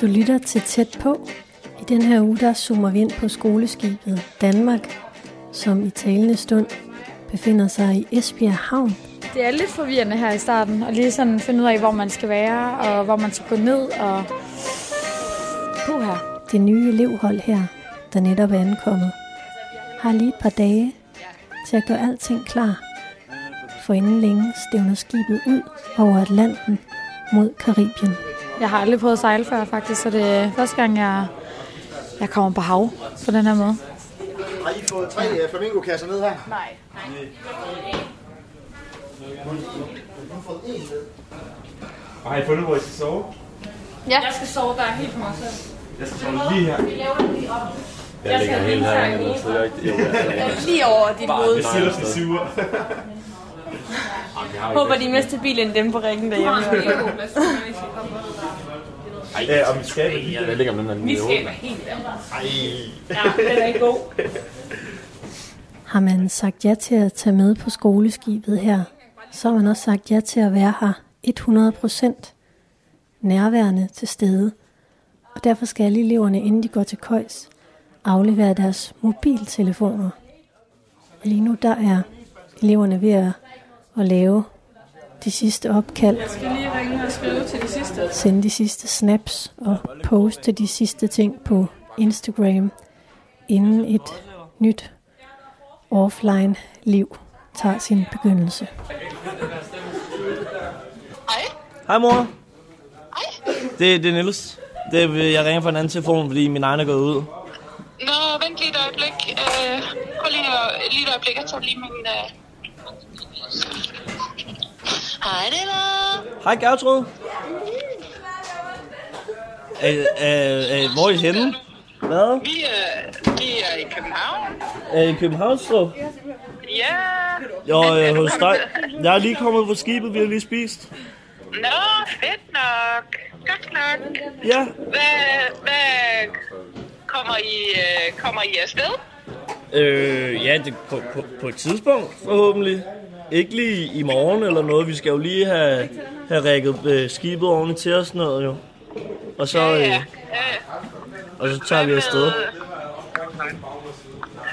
Du lytter til tæt på. I den her uge, der zoomer vi ind på skoleskibet Danmark, som i talende stund befinder sig i Esbjerg Havn. Det er lidt forvirrende her i starten, og lige sådan finde ud af, hvor man skal være, og hvor man skal gå ned, og... Puh her. Det nye elevhold her, der netop er ankommet, har lige et par dage til at gøre alting klar. For inden længe stævner skibet ud over Atlanten mod Karibien. Jeg har aldrig prøvet at sejle før, faktisk, så det er første gang, jeg, jeg kommer på hav på den her måde. Har I fået tre uh, flamingo-kasser ned her? Nej. Og har I fundet, hvor I skal sove? Ja. Jeg skal sove der helt for mig selv. Jeg skal sove lige her. Jeg ligger helt herinde, men så er ikke jeg Lige over dit hoved. Jeg siger, de suger. Håber, de er mere stabile end dem på ringen derhjemme. Ja, og mit skab er lige jeg ligger med den anden Vi skaber helt der. Ej. Ja, den er ikke god. Har man sagt ja til at tage med på skoleskibet her, så har man også sagt ja til at være her 100% nærværende til stede. Og derfor skal alle eleverne, inden de går til køjs, aflevere deres mobiltelefoner. Og lige nu der er eleverne ved at, at lave de sidste opkald, Jeg skal lige ringe og skrive til de sidste. sende de sidste snaps og poste de sidste ting på Instagram, inden et nyt offline liv tager sin begyndelse. Hej mor. Hej. Det, det er Niels. Det, er- jeg ringer fra en anden telefon, fordi min egen er gået ud. Nå, vent lige et øjeblik. Øh, prøv lige et øjeblik. Jeg tager lige min... Øh... Hej, er Hej Gertrud. Er, er, er, hvor er I henne? Hvad? Vi, øh, vi er i København. Er I i Københavnstrup? Ja. Jo, Er- er øh, hos dig. Jeg er lige kommet på skibet, vi har lige spist. Nå, fedt nok. Godt nok. Ja, Hvad, hvad kommer I, øh, kommer I afsted? øh, ja det, på, på, på et tidspunkt forhåbentlig. Ikke lige i morgen eller noget. Vi skal jo lige have, have rækket øh, skibet ordentligt til os noget jo. Og så, Ja, øh, ja. og så tager vi afsted.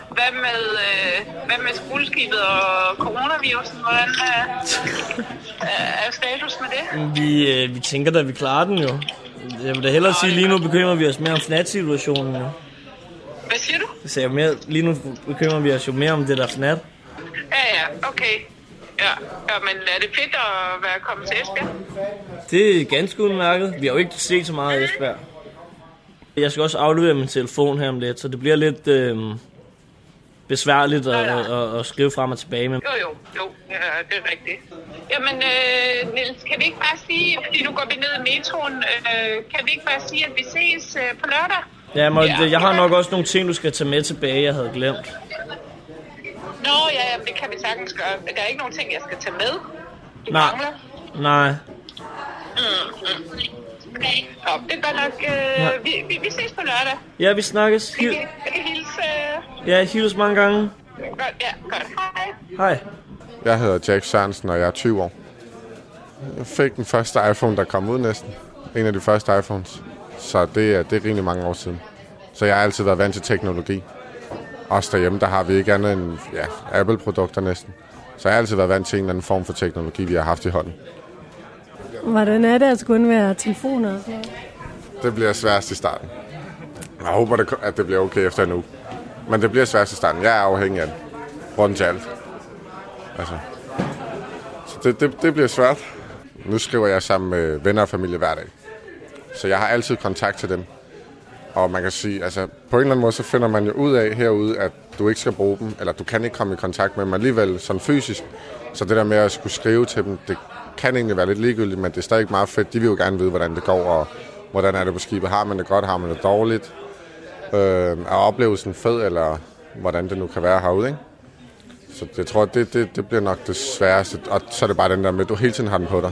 Hvad med, øh, hvad med skoleskibet og coronavirusen? Hvordan er, er status med det? Vi, øh, vi tænker da, vi klarer den jo. Jeg vil da hellere sige, lige nu bekymrer vi os mere om fnat-situationen jo. Hvad siger du? Så jeg mere, lige nu bekymrer vi os jo mere om det der fnat. Ja, ja, okay. Ja, ja, men er det fedt at være kommet til Esbjerg? Det er ganske udmærket. Vi har jo ikke set så meget af Esbjerg. Jeg skal også aflevere min telefon her om lidt, så det bliver lidt øh, besværligt at, at, at, at skrive frem og tilbage. Men Jo, jo, jo, ja, det er rigtigt. Jamen, øh, Niels, kan vi ikke bare sige, fordi nu går vi ned i metroen, øh, kan vi ikke bare sige, at vi ses øh, på lørdag? ja, må, Ja. jeg har nok også nogle ting, du skal tage med tilbage, jeg havde glemt. Nå, ja, jamen, det kan vi sagtens gøre. Der er ikke nogen ting, jeg skal tage med. Du Nej. mangler. Nej. Okay. Nå, det er godt nok. Øh, Ja. vi, vi, vi ses på lørdag. Ja, vi snakkes. Vi Hil- kan, jeg kan hilse. Øh, ja, hils mange gange. godt, ja, godt. Hej. Hej. Jeg hedder Jack Sørensen, og jeg er 20 år. Jeg fik den første iPhone, der kom ud næsten. En af de første iPhones. Så det er, det er rimelig mange år siden. Så jeg har altid været vant til teknologi. Også derhjemme, der har vi ikke andet end ja, Apple-produkter næsten. Så jeg har altid været vant til en eller anden form for teknologi, vi har haft i hånden. Hvordan er det at skulle undvære telefoner? og sådan noget? Det bliver sværest i starten. Jeg håber, at det bliver okay efter en uge. Men det bliver sværest i starten. Jeg er afhængig af det. Rundt til alt. Altså. Så det, det, det bliver svært. Nu skriver jeg sammen med venner og familie hver dag. Så jeg har altid kontakt til dem. Og man kan sige, altså på en eller anden måde, så finder man jo ud af herude, at du ikke skal bruge dem, eller du kan ikke komme i kontakt med dem alligevel sådan fysisk. Så det der med at skulle skrive til dem, det kan egentlig være lidt ligegyldigt, men det er stadig meget fedt. De vil jo gerne vide, hvordan det går, og hvordan er det på skibet. Har man det godt, har man det dårligt? Øh, er oplevelsen fed, eller hvordan det nu kan være herude, ikke? Så jeg tror, det, det, det bliver nok det sværeste. Og så er det bare den der med, at du hele tiden har den på dig.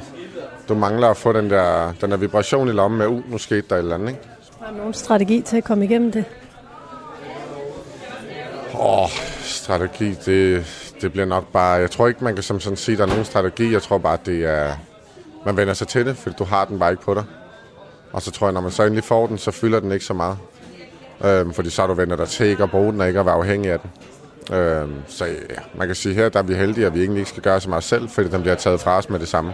Du mangler at få den der, den der vibration i lommen med, uh, nu skete der et eller andet, ikke? Har du nogen strategi til at komme igennem det? Åh, oh, strategi, det, det bliver nok bare... Jeg tror ikke, man kan som sådan sige, at der er nogen strategi. Jeg tror bare, det er... Man vender sig til det, fordi du har den bare ikke på dig. Og så tror jeg, når man så endelig får den, så fylder den ikke så meget. Øhm, fordi så har du vendt dig til ikke at bruge den, og ikke at være afhængig af den. Øhm, så ja, man kan sige her, der er vi heldige, at vi egentlig ikke skal gøre så meget selv, fordi den bliver taget fra os med det samme.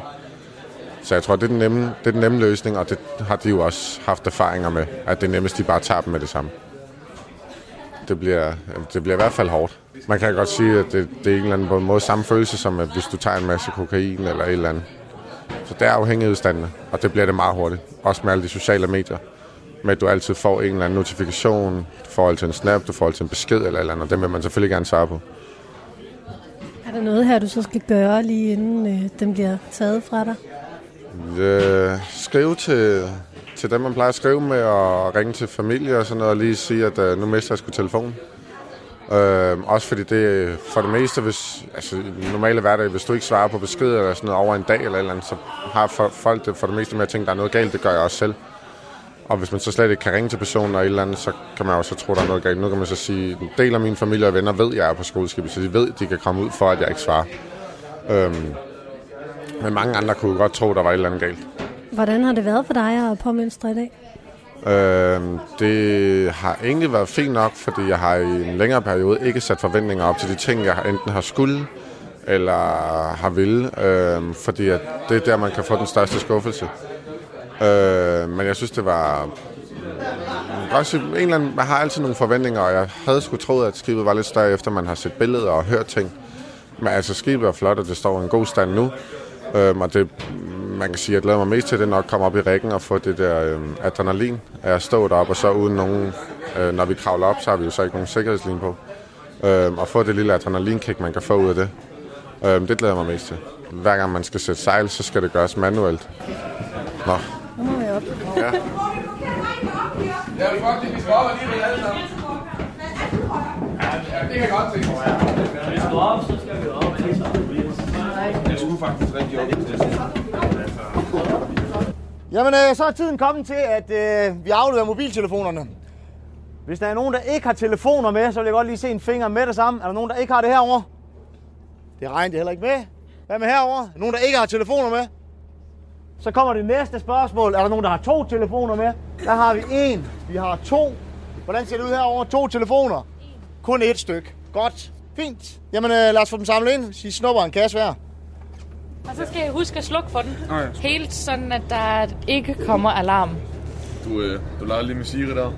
Så jeg tror, det er den nemme, det er den nemme løsning, og det har de jo også haft erfaringer med, at det er nemmest, de bare tager dem med det samme. Det bliver, det bliver i hvert fald hårdt. Man kan godt sige, at det, det er en eller anden på en måde samme følelse, som at hvis du tager en masse kokain eller et eller andet. Så det er afhængighedsstandende, og det bliver det meget hurtigt. Også med alle de sociale medier. Med at du altid får en eller anden notifikation, du får altid en snap, du får altid en besked eller et eller andet, og dem vil man selvfølgelig gerne svare på. Er der noget her, du så skal gøre, lige inden øh, den bliver taget fra dig? Øh, skrive til, til dem, man plejer at skrive med, og ringe til familie og sådan noget, og lige sige, at øh, nu mister jeg sgu telefonen. Øh, også fordi det for det meste, hvis, altså i normale hverdag, hvis du ikke svarer på beskeder eller sådan noget over en dag eller et eller andet, så har for, folk det for det meste med at tænke, at der er noget galt, det gør jeg også selv. Og hvis man så slet ikke kan ringe til personen og et eller andet, så kan man jo så tro, der er noget galt. Nu kan man så sige, en del af min familie og venner ved, at jeg er på skoleskibet, så de ved, at de kan komme ud for, at jeg ikke svarer. Øhm, men mange andre kunne godt tro, der var et eller andet galt. Hvordan har det været for dig at påmønstre i dag? Øhm, det har egentlig været fint nok, fordi jeg har i en længere periode ikke sat forventninger op til de ting, jeg enten har skulle eller har ville, øhm, fordi at det er der, man kan få den største skuffelse. Øh, men jeg synes, det var... Også en eller anden, man har altid nogle forventninger, og jeg havde sgu troet, at skibet var lidt større, efter man har set billeder og hørt ting. Men altså, skibet er flot, og det står i en god stand nu. Øhm, og det, man kan sige, at jeg glæder mig mest til, det nok komme op i rækken og få det der øhm, adrenalin af at stå deroppe, og så uden nogen, øh, når vi kravler op, så har vi jo så ikke nogen sikkerhedslinje på. Øhm, og få det lille adrenalinkick, man kan få ud af det. Øhm, det glæder jeg mig mest til. Hver gang man skal sætte sejl, så skal det gøres manuelt. Nå. Nu må vi op. Ja. Ja, fuck det, vi skal op alligevel alle sammen. Ja, det kan jeg godt se. Hvis vi skal op, så skal vi op. Jeg skulle faktisk rigtig op til altså. Jamen, øh, så er tiden kommet til, at øh, vi afleverer mobiltelefonerne. Hvis der er nogen, der ikke har telefoner med, så vil jeg godt lige se en finger med det samme. Er der nogen, der ikke har det herover? Det regner det heller ikke med. Hvad med herover? Nogen, der ikke har telefoner med? Så kommer det næste spørgsmål. Er der nogen, der har to telefoner med? Der har vi en. Vi har to. Hvordan ser det ud herover? To telefoner. Kun et stykke. Godt. Fint. Jamen, øh, lad os få dem samlet ind. Så snupper en kasse hver. Og så skal jeg huske at slukke for den. Helt sådan, at der ikke kommer alarm. Du, øh, du leger lige med Siri der.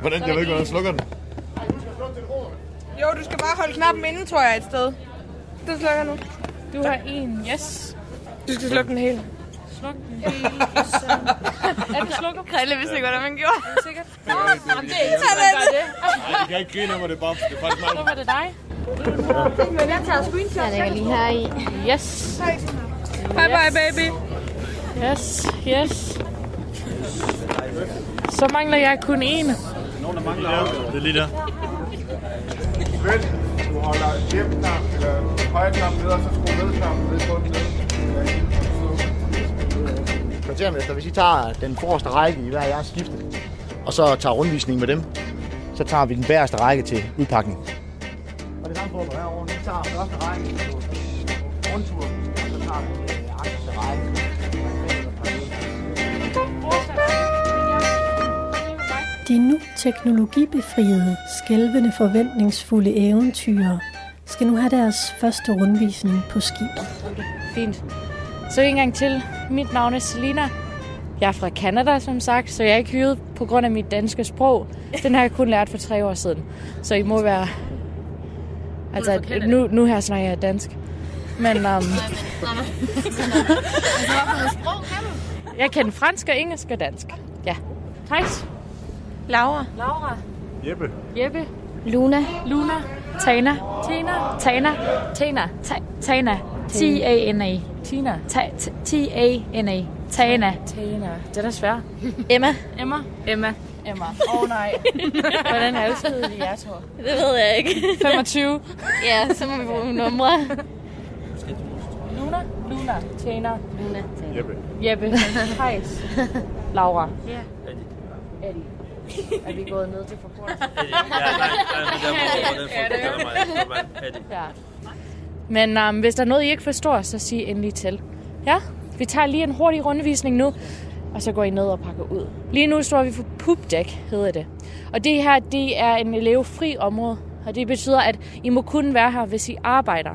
Hvordan? Jeg ved ikke, hvordan jeg slukker den. Jo, du skal bare holde knappen inde, tror jeg, et sted. Det slukker nu. Du har en, yes. Du skal slukke den helt. Er det slukker? Krille vidste ikke, hvordan man gjorde. Er det sikkert? Nå, jamen, det er ikke sådan, man gør det. Nej, det kan ikke grine mig, det er bare, det er faktisk Så var det dig. Men jeg tager screenshot. Jeg lægger lige her i. Yes. Bye bye, baby. Yes, yes. Så mangler jeg kun en. Det er lige der. Vent, du holder hjem-knap, eller højre-knap ned, og så skru ned-knappen ned på den ned. Kvartermester, hvis I tager den forreste række i hver jeres skifte, og så tager rundvisning med dem, så tager vi den bagerste række til udpakning. Og det samme foregår herovre. Vi tager første række på rundtur, og så tager vi øh, anden række. De nu teknologibefriede, skælvende forventningsfulde eventyr skal nu have deres første rundvisning på skibet. Fint. Så en gang til. Mit navn er Selina. Jeg er fra Canada, som sagt, så jeg er ikke hyret på grund af mit danske sprog. Den har jeg kun lært for tre år siden. Så I må være... Altså, nu, nu her snakker jeg dansk. Men um, jeg kan fransk og engelsk og dansk. Ja. Thijs. Laura. Laura. Jeppe. Jeppe. Luna. Luna. Tana. Tina. Tana. Tana. Ta- Tana. T-A-N-A. Tina. T-A-N-A. Tana. Tana. Den er svær. Emma. Emma. Emma. Emma. Åh oh, nej. Hvordan er udskrivet i jeres hår? Det ved jeg ikke. 25. ja, så må vi bruge numre. Luna. Luna. Tana. Luna. Jeppe. Jeppe. Thijs. Laura. Ja. Eddie. Er vi gået ned til forbruget? Ja. Men um, hvis der er noget, I ikke forstår, så sig endelig til. Ja, vi tager lige en hurtig rundvisning nu. og så går I ned og pakker ud. Lige nu står vi for pubdæk, hedder det. Og det her, det er en elevfri område, og det betyder, at I må kun være her, hvis I arbejder.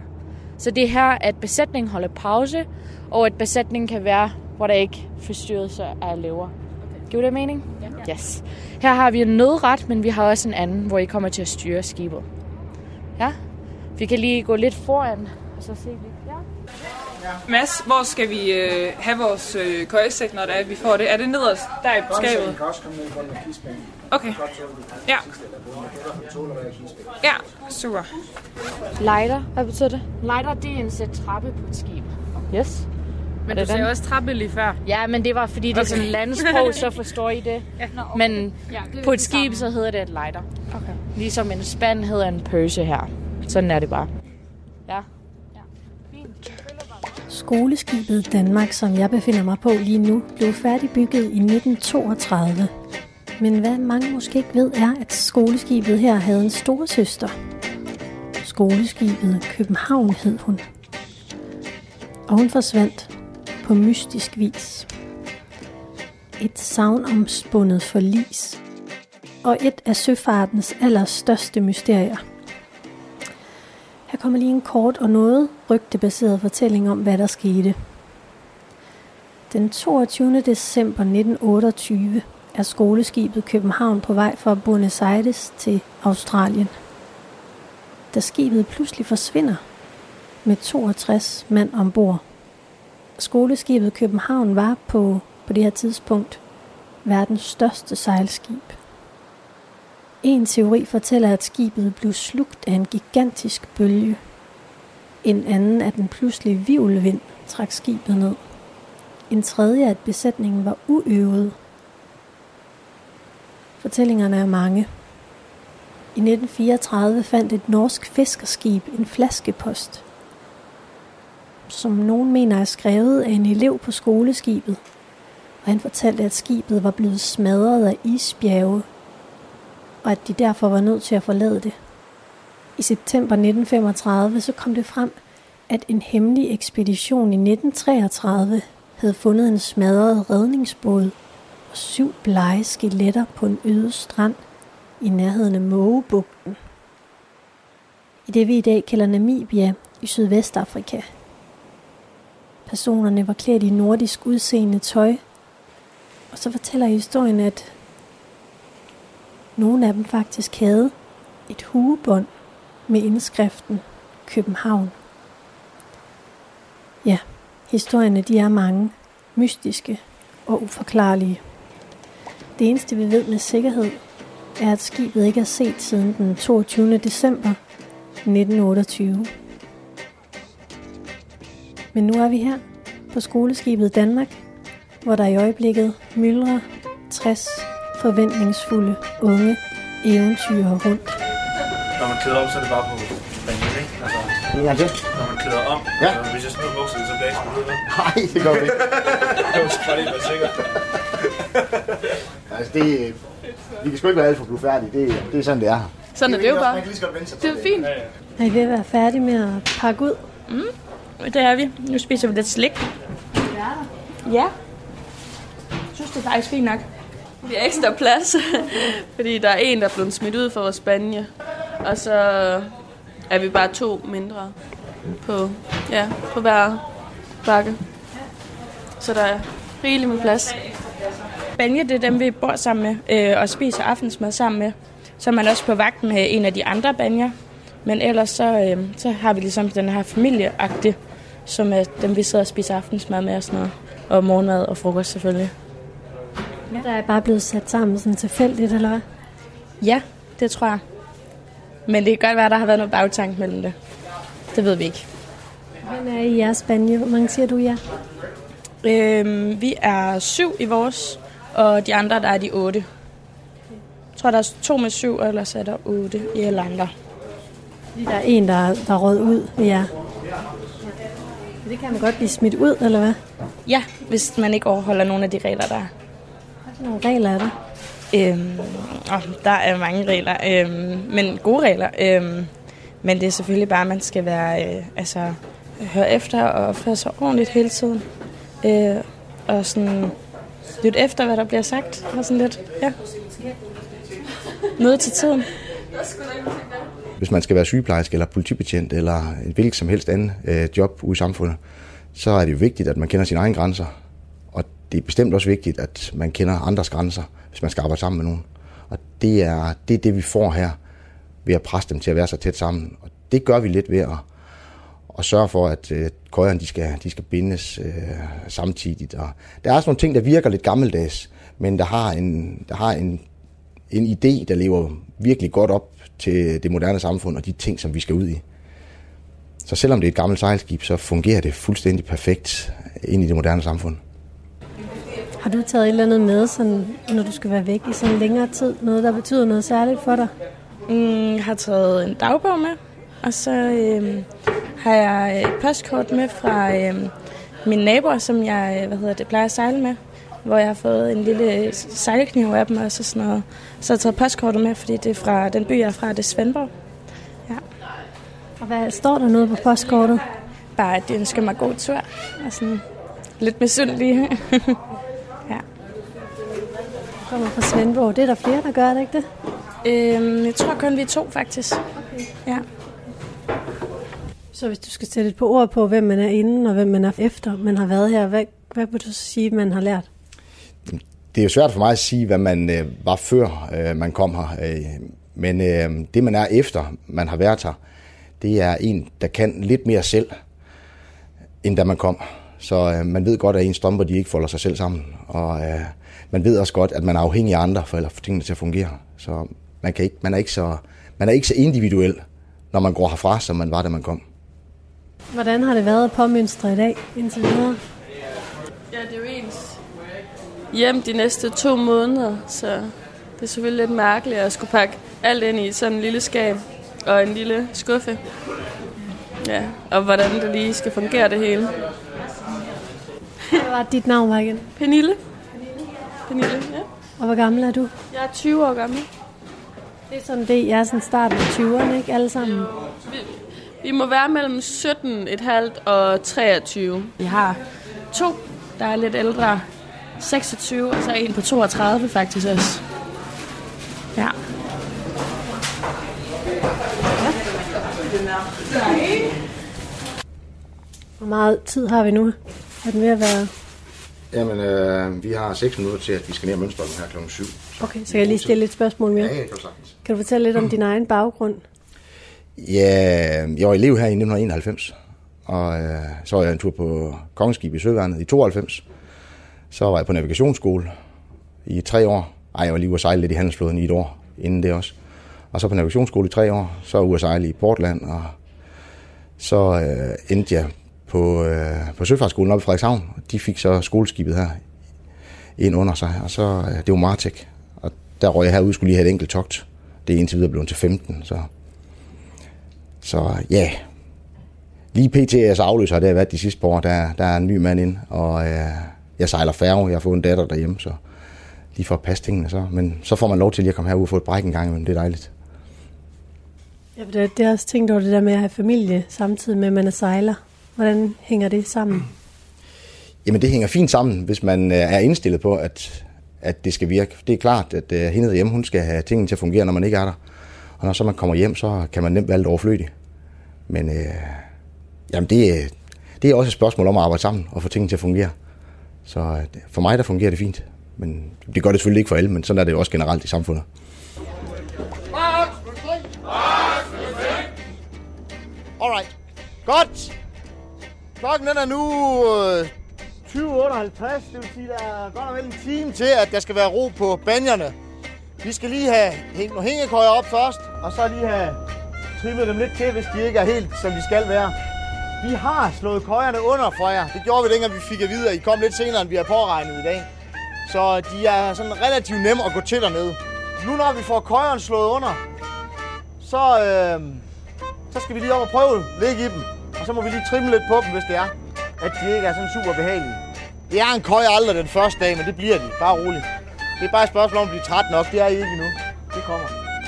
Så det er her, at besætningen holder pause, og at besætningen kan være, hvor der ikke forstyrrelse af elever. Giver det mening? Ja. Yes. Her har vi en nødret, men vi har også en anden, hvor I kommer til at styre skibet. Ja? Vi kan lige gå lidt foran, og så se lidt. Ja. Mads, hvor skal vi øh, have vores øh, køjesæk, når det er, vi får det? Er det nederst der i skabet? kan også komme ned. Okay. Ja. Ja, super. Lighter, hvad betyder det? Lighter, det er en sæt trappe på et skib. Yes. Men du sagde også trappe lige før. Ja, men det var fordi, det er sådan Okay. landsprog, så forstår I det. Ja. Nå, okay. Men Ja, det på et skib, samme. så hedder det et lighter. Okay. Ligesom en spand hedder en pøse her. Sådan er det bare. Ja. Skoleskibet Danmark, som jeg befinder mig på lige nu, blev færdigbygget i 1932. Men hvad mange måske ikke ved, er, at skoleskibet her havde en store søster. Skoleskibet København hed hun. Og hun forsvandt på mystisk vis. Et savnomspundet forlis. Og et af søfartens allerstørste mysterier. Her kommer lige en kort og noget rygtebaseret fortælling om, hvad der skete. Den 22. december 1928 er skoleskibet København på vej fra Buenos Aires til Australien. Da skibet pludselig forsvinder med 62 mand ombord. Skoleskibet København var på, på det her tidspunkt verdens største sejlskib. En teori fortæller, at skibet blev slugt af en gigantisk bølge. En anden, at den pludselige vivlvind trak skibet ned. En tredje, at besætningen var uøvet. Fortællingerne er mange. I 1934 fandt et norsk fiskerskib en flaskepost, som nogen mener er skrevet af en elev på skoleskibet, og han fortalte, at skibet var blevet smadret af isbjerge og at de derfor var nødt til at forlade det. I september 1935 så kom det frem, at en hemmelig ekspedition i 1933 havde fundet en smadret redningsbåd og syv blege skeletter på en øde strand i nærheden af Mågebugten. I det vi i dag kalder Namibia i Sydvestafrika. Personerne var klædt i nordisk udseende tøj, og så fortæller historien, at nogle af dem faktisk havde et hugebånd med indskriften København. Ja, historierne de er mange, mystiske og uforklarlige. Det eneste vi ved med sikkerhed er, at skibet ikke er set siden den 22. december 1928. Men nu er vi her på skoleskibet Danmark, hvor der i øjeblikket myldrer 60 forventningsfulde unge eventyrer rundt. Når man klæder om, så er det bare på banen, ikke? Altså, gang til. når man klæder om, Ja. øh, hvis jeg smider bukserne, så bliver jeg ikke smidt ud, vel? Nej, det vi ikke. Jeg var bare lige være sikker. Altså, det, vi kan sgu ikke være alt for blufærdige. Det, det er sådan, det er. Sådan er det jo bare. Det er fint. Er I ved at være færdige med at pakke ud? Det er vi. Nu spiser vi lidt slik. Ja. Jeg synes, det er faktisk fint nok. Vi har ekstra plads, fordi der er en, der er blevet smidt ud for vores Spanje. Og så er vi bare to mindre på, ja, på hver bakke. Så der er rigeligt med plads. Banje, det er dem, vi bor sammen med øh, og spiser aftensmad sammen med. Så er man også på vagt med en af de andre banjer. Men ellers så, øh, så har vi ligesom den her familieagtige, som er dem, vi sidder og spiser aftensmad med og sådan noget. Og morgenmad og frokost selvfølgelig. Der er bare blevet sat sammen sådan tilfældigt, eller hvad? Ja, det tror jeg. Men det kan godt være, at der har været noget bagtank mellem det. Det ved vi ikke. Hvem er i jeres banje? Hvor mange siger du ja? Øhm, vi er syv i vores, og de andre, der er de otte. Jeg tror, der er to med syv, og ellers er der otte i alle andre. Der er en, der, der råd ud ved jer. Det kan man godt blive smidt ud, eller hvad? Ja, hvis man ikke overholder nogle af de regler, der er. Nogle regler er der? Øhm, åh, der er mange regler, øhm, men gode regler. Øhm, men det er selvfølgelig bare, at man skal være, øh, altså, høre efter og opføre sig ordentligt hele tiden. Øh, og sådan lytte efter, hvad der bliver sagt. Og sådan lidt, ja. Møde til tiden. Hvis man skal være sygeplejerske eller politibetjent eller en hvilket som helst anden øh, job ude i samfundet, så er det jo vigtigt, at man kender sine egne grænser. Det er bestemt også vigtigt, at man kender andres grænser, hvis man skal arbejde sammen med nogen. Og det er det, er det vi får her ved at presse dem til at være så tæt sammen. Og det gør vi lidt ved at, at sørge for, at øh, køjerne de skal, de skal bindes øh, samtidigt. Og der er også nogle ting, der virker lidt gammeldags, men der har en, der har en, en idé, der lever virkelig godt op til det moderne samfund og de ting, som vi skal ud i. Så selvom det er et gammelt sejlskib, så fungerer det fuldstændig perfekt ind i det moderne samfund. Har du taget et eller andet med, sådan, når du skal være væk i sådan længere tid? Noget, der betyder noget særligt for dig? Mm, jeg har taget en dagbog med, og så øhm, har jeg et postkort med fra øhm, mine naboer, som jeg hvad hedder det, plejer at sejle med hvor jeg har fået en lille sejlkniv af dem og så sådan noget. Så jeg har taget postkortet med, fordi det er fra den by, jeg er fra, det er Svendborg. Ja. Og hvad står der noget på postkortet? Bare, at de ønsker mig god tur. Og sådan lidt misundelige. kommer fra Svendborg. Det er der flere, der gør det, ikke det? Øhm, jeg tror kun, vi er to, faktisk. Okay. Ja. Så hvis du skal sætte et par ord på, hvem man er inden og hvem man er efter, man har været her, hvad, hvad vil du så sige, man har lært? Det er jo svært for mig at sige, hvad man øh, var før øh, man kom her. Øh, men øh, det man er efter man har været her, det er en, der kan lidt mere selv, end da man kom. Så øh, man ved godt, at ens strømper de ikke folder sig selv sammen. Og øh, man ved også godt, at man er afhængig af andre for at få tingene til at fungere. Så man, kan ikke, man, er ikke så, man er ikke så individuel, når man går herfra, som man var, da man kom. Hvordan har det været at påmønstre i dag indtil videre? Ja, det er jo ens hjem de næste to måneder, så det er selvfølgelig lidt mærkeligt at skulle pakke alt ind i sådan en lille skab og en lille skuffe. Ja, og hvordan det lige skal fungere det hele. Hvad var dit navn var igen? Pernille. Pernille, ja. Og hvor gammel er du? Jeg er 20 år gammel. Det er sådan det, jeg er sådan starten af 20'erne, ikke alle sammen? Vi, vi må være mellem 17,5 og 23. Vi har to, der er lidt ældre. 26, og så en på 32 faktisk også. Ja. Hvor meget tid har vi nu? Er den ved at være... Jamen, øh, vi har 6 minutter til, at vi skal ned og mønstre den her klokken 7. Okay, så kan jeg lige stille et spørgsmål mere. Ja, ja, sagtens. Kan du fortælle lidt om din egen baggrund? Ja, jeg var elev her i 1991, og øh, så var jeg en tur på Kongeskib i Søværnet i 92. Så var jeg på navigationsskole i tre år. Ej, jeg var lige ude at sejle lidt i handelsflåden i et år inden det også. Og så på navigationsskole i tre år, så ude at sejle i Portland, og så øh, endte jeg på, øh, på Søfartsskolen oppe i Frederikshavn. De fik så skoleskibet her ind under sig, og så øh, det var Martek. Og der røg jeg herude, skulle lige have et enkelt togt. Det er indtil videre blevet til 15, så... Så ja, lige PTS afløser, afløser har det været de sidste par år. Der, der er en ny mand ind, og øh, jeg sejler færge. Jeg har fået en datter derhjemme, så lige for at passe tingene. Så. Men så får man lov til lige at komme herud og få et bræk en gang men Det er dejligt. Ja, det, det er også tænkt over det der med at have familie samtidig med, at man er sejler. Hvordan hænger det sammen? Jamen det hænger fint sammen, hvis man øh, er indstillet på, at, at det skal virke. Det er klart, at uh, hende derhjemme, hun skal have tingene til at fungere, når man ikke er der. Og når så man kommer hjem, så kan man nemt være lidt overflødig. Men øh, jamen det, det er også et spørgsmål om at arbejde sammen og få tingene til at fungere. Så øh, for mig, der fungerer det fint. Men det gør det selvfølgelig ikke for alle, men sådan er det jo også generelt i samfundet. Alright. Godt. Klokken den er nu øh, 20.58. Det vil sige, der er godt og vel en time til, at der skal være ro på banjerne. Vi skal lige have hængt nogle hængekøjer op først, og så lige have trimmet dem lidt til, hvis de ikke er helt, som de skal være. Vi har slået køjerne under for jer. Det gjorde vi dengang, vi fik at vide, at I kom lidt senere, end vi har påregnet i dag. Så de er sådan relativt nemme at gå til dernede. Nu når vi får køjerne slået under, så, øh, så skal vi lige op og prøve at ligge i dem. Så må vi lige trimme lidt på dem, hvis det er, at de ikke er sådan super behagelige. Det er en køj aldrig den første dag, men det bliver de. Bare roligt. Det er bare et spørgsmål om at blive træt nok. Det er I ikke endnu. Det kommer.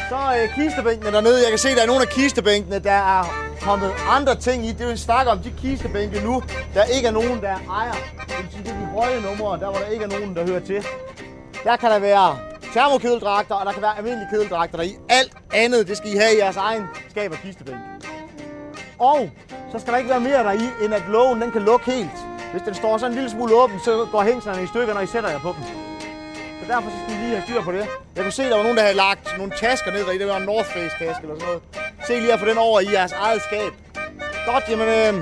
Så øh, kistebænkene dernede. Jeg kan se, at der er nogle af kistebænkene, der er kommet andre ting i. Det vil snakke om de kistebænke nu, der ikke er nogen, der ejer. Det vil sige, det er de høje numre, der hvor der ikke er nogen, der hører til. Der kan der være termokedeldragter, og der kan være almindelige kedeldragter der i. Alt andet, det skal I have i jeres egen skab og kistebænk. Og så skal der ikke være mere der i, end at lågen den kan lukke helt. Hvis den står sådan en lille smule åben, så går hængslerne i stykker, når I sætter jer på dem. Så derfor så skal I lige have styr på det. Jeg kunne se, der var nogen, der havde lagt nogle tasker ned deri. Det var en North Face taske eller sådan noget. Se lige at få den over i jeres eget skab. Godt, jamen øh,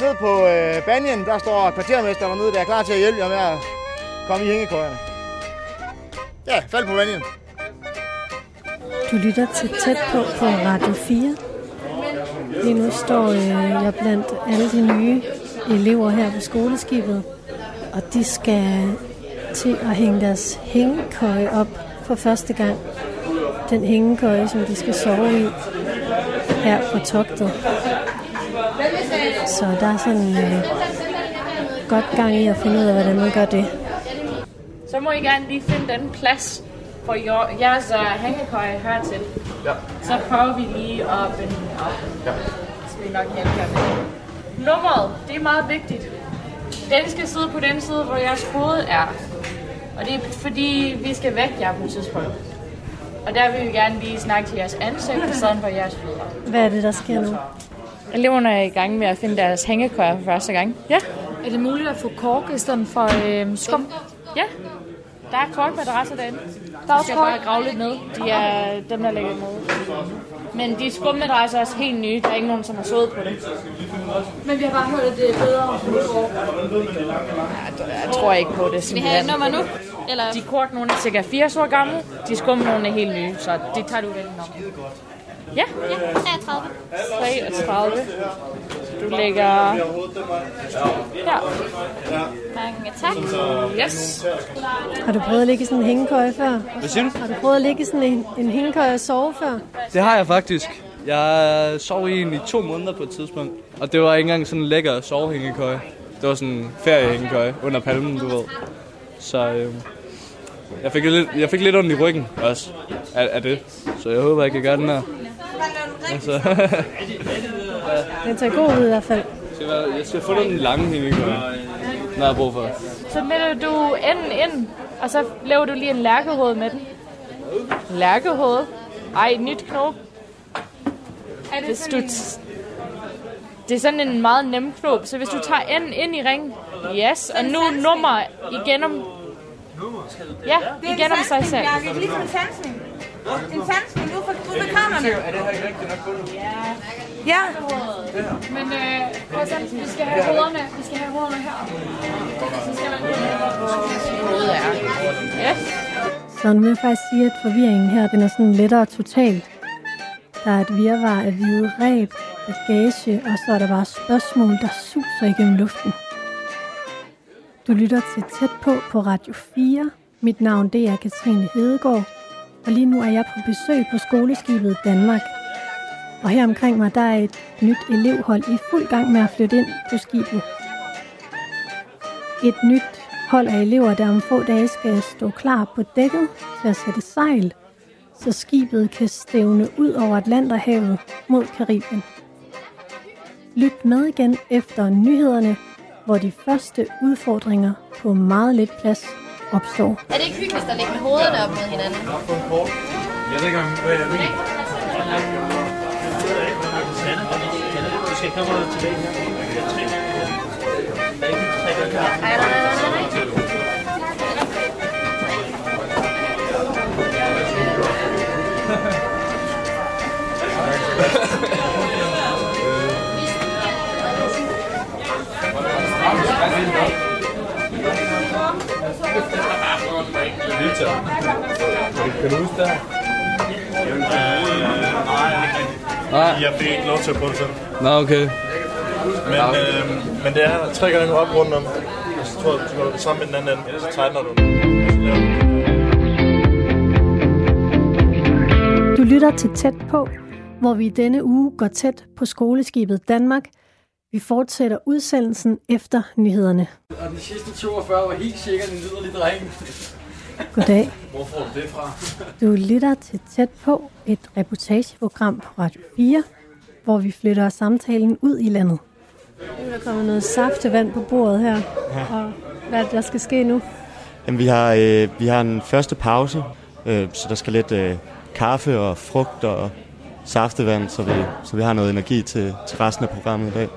ned på øh, banjen, der står kvartermesteren dernede, der er klar til at hjælpe jer med at komme i hængekøjerne. Ja, fald på banjen. Du lytter til Tæt på på Radio 4. Lige nu står øh, jeg blandt alle de nye elever her på skoleskibet, og de skal til at hænge deres hængekøje op for første gang. Den hængekøje, som de skal sove i her på togtet. Så der er sådan øh, godt gang i at finde ud af, hvordan man gør det. Så må I gerne lige finde den plads, hvor jer- jeres uh, hængekøje hører til. Ja. Så prøver vi lige at binde den op. Ja. Så skal vi nok hjælpe jer med det. Nummeret, det er meget vigtigt. Den skal sidde på den side, hvor jeres hoved er. Og det er fordi, vi skal vække jer på et tidspunkt. Og der vil vi gerne lige snakke til jeres ansigt, og sådan på jeres fødder. Hvad er det, der sker nu? Eleverne er i gang med at finde deres hængekøjer for første gang. Ja. Er det muligt at få kork i stedet for øh, skum? Ja. Der er korkmadrasser derinde. Der er skal kork. bare grave lidt ned. De er dem, der ligger nede. Men de skummadrasser er også helt nye. Der er ikke nogen, som har sovet på dem. Men vi har bare hørt, at det er bedre få kork. Jeg tror ikke på det, Skal vi have et nummer nu? Eller? De kort, nogle er cirka 80 år gamle. De skum, nogle er helt nye. Så det tager du vel nummer. Ja. Ja, 33. 33. Du lægger her. Mange tak. Yes. Har du prøvet at ligge i sådan en hængekøje før? Hvad siger du? Har du prøvet at ligge i sådan en, en hængekøje og sove før? Det har jeg faktisk. Jeg sov i en i to måneder på et tidspunkt. Og det var ikke engang sådan en lækker sovehængekøje. Det var sådan en feriehængekøje under palmen, du ved. Så øh, jeg, fik lidt, jeg fik lidt ondt i ryggen også af, af det. Så jeg håber, jeg kan gøre den her. Altså, Den tager god ud i hvert fald. jeg skal få den lange når jeg har brug for. Så melder du enden ind, og så laver du lige en lærkehoved med den. Lærkehoved. Ej, nyt knop. Er det Hvis sådan du t- det er sådan en meget nem knop, så hvis du tager enden ind i ringen, yes, og nu nummer igennem, ja, Det er igennem en sig selv. Ligesom en sansning. En sansning ude for, ude ved kranerne. Er det her ikke rigtigt nok gulvet? Ja. Men øh, prøv at vi skal have hovederne, vi skal have hovederne her. Så skal man Hovedet er. Yes. Så nu vil jeg faktisk sige, at forvirringen her, den er sådan lettere total. Der er et virvar af hvide ræb, bagage, og så er der bare spørgsmål, der suser igennem luften. Du lytter til Tæt på på Radio 4. Mit navn det er Katrine Hedegaard, og lige nu er jeg på besøg på skoleskibet Danmark. Og her omkring mig, der er et nyt elevhold i fuld gang med at flytte ind på skibet. Et nyt hold af elever, der om få dage skal stå klar på dækket til at sætte sejl, så skibet kan stævne ud over Atlanterhavet mod Karibien. Lyt med igen efter nyhederne, hvor de første udfordringer på meget lidt plads opstår. Er det ikke hyggeligt at ligge med hovederne op mod hinanden? Jeg ved ikke, om hvad jeg ved. Du skal komme tilbage Victor, kan du huske det her? Nej. Jeg fik ikke lov til at prøve det selv. Nå, okay. Men, øh, men det er tre gange op rundt om. Og så tror jeg, du holde det sammen med den anden ende. Så tegner du. Du lytter til Tæt på, hvor vi i denne uge går tæt på skoleskibet Danmark. Vi fortsætter udsendelsen efter nyhederne. Og den sidste 42 var helt sikkert en liderlig dreng. Goddag. Hvor får du det fra? Du lytter til Tæt på, et reportageprogram på Radio 4, hvor vi flytter samtalen ud i landet. Nu er der kommet noget saftevand på bordet her, Ja. og hvad er der skal ske nu? Jamen, vi har, øh, vi har en første pause, øh, så der skal lidt øh, kaffe og frugt og saftevand, så vi, så vi har noget energi til, til resten af programmet i dag.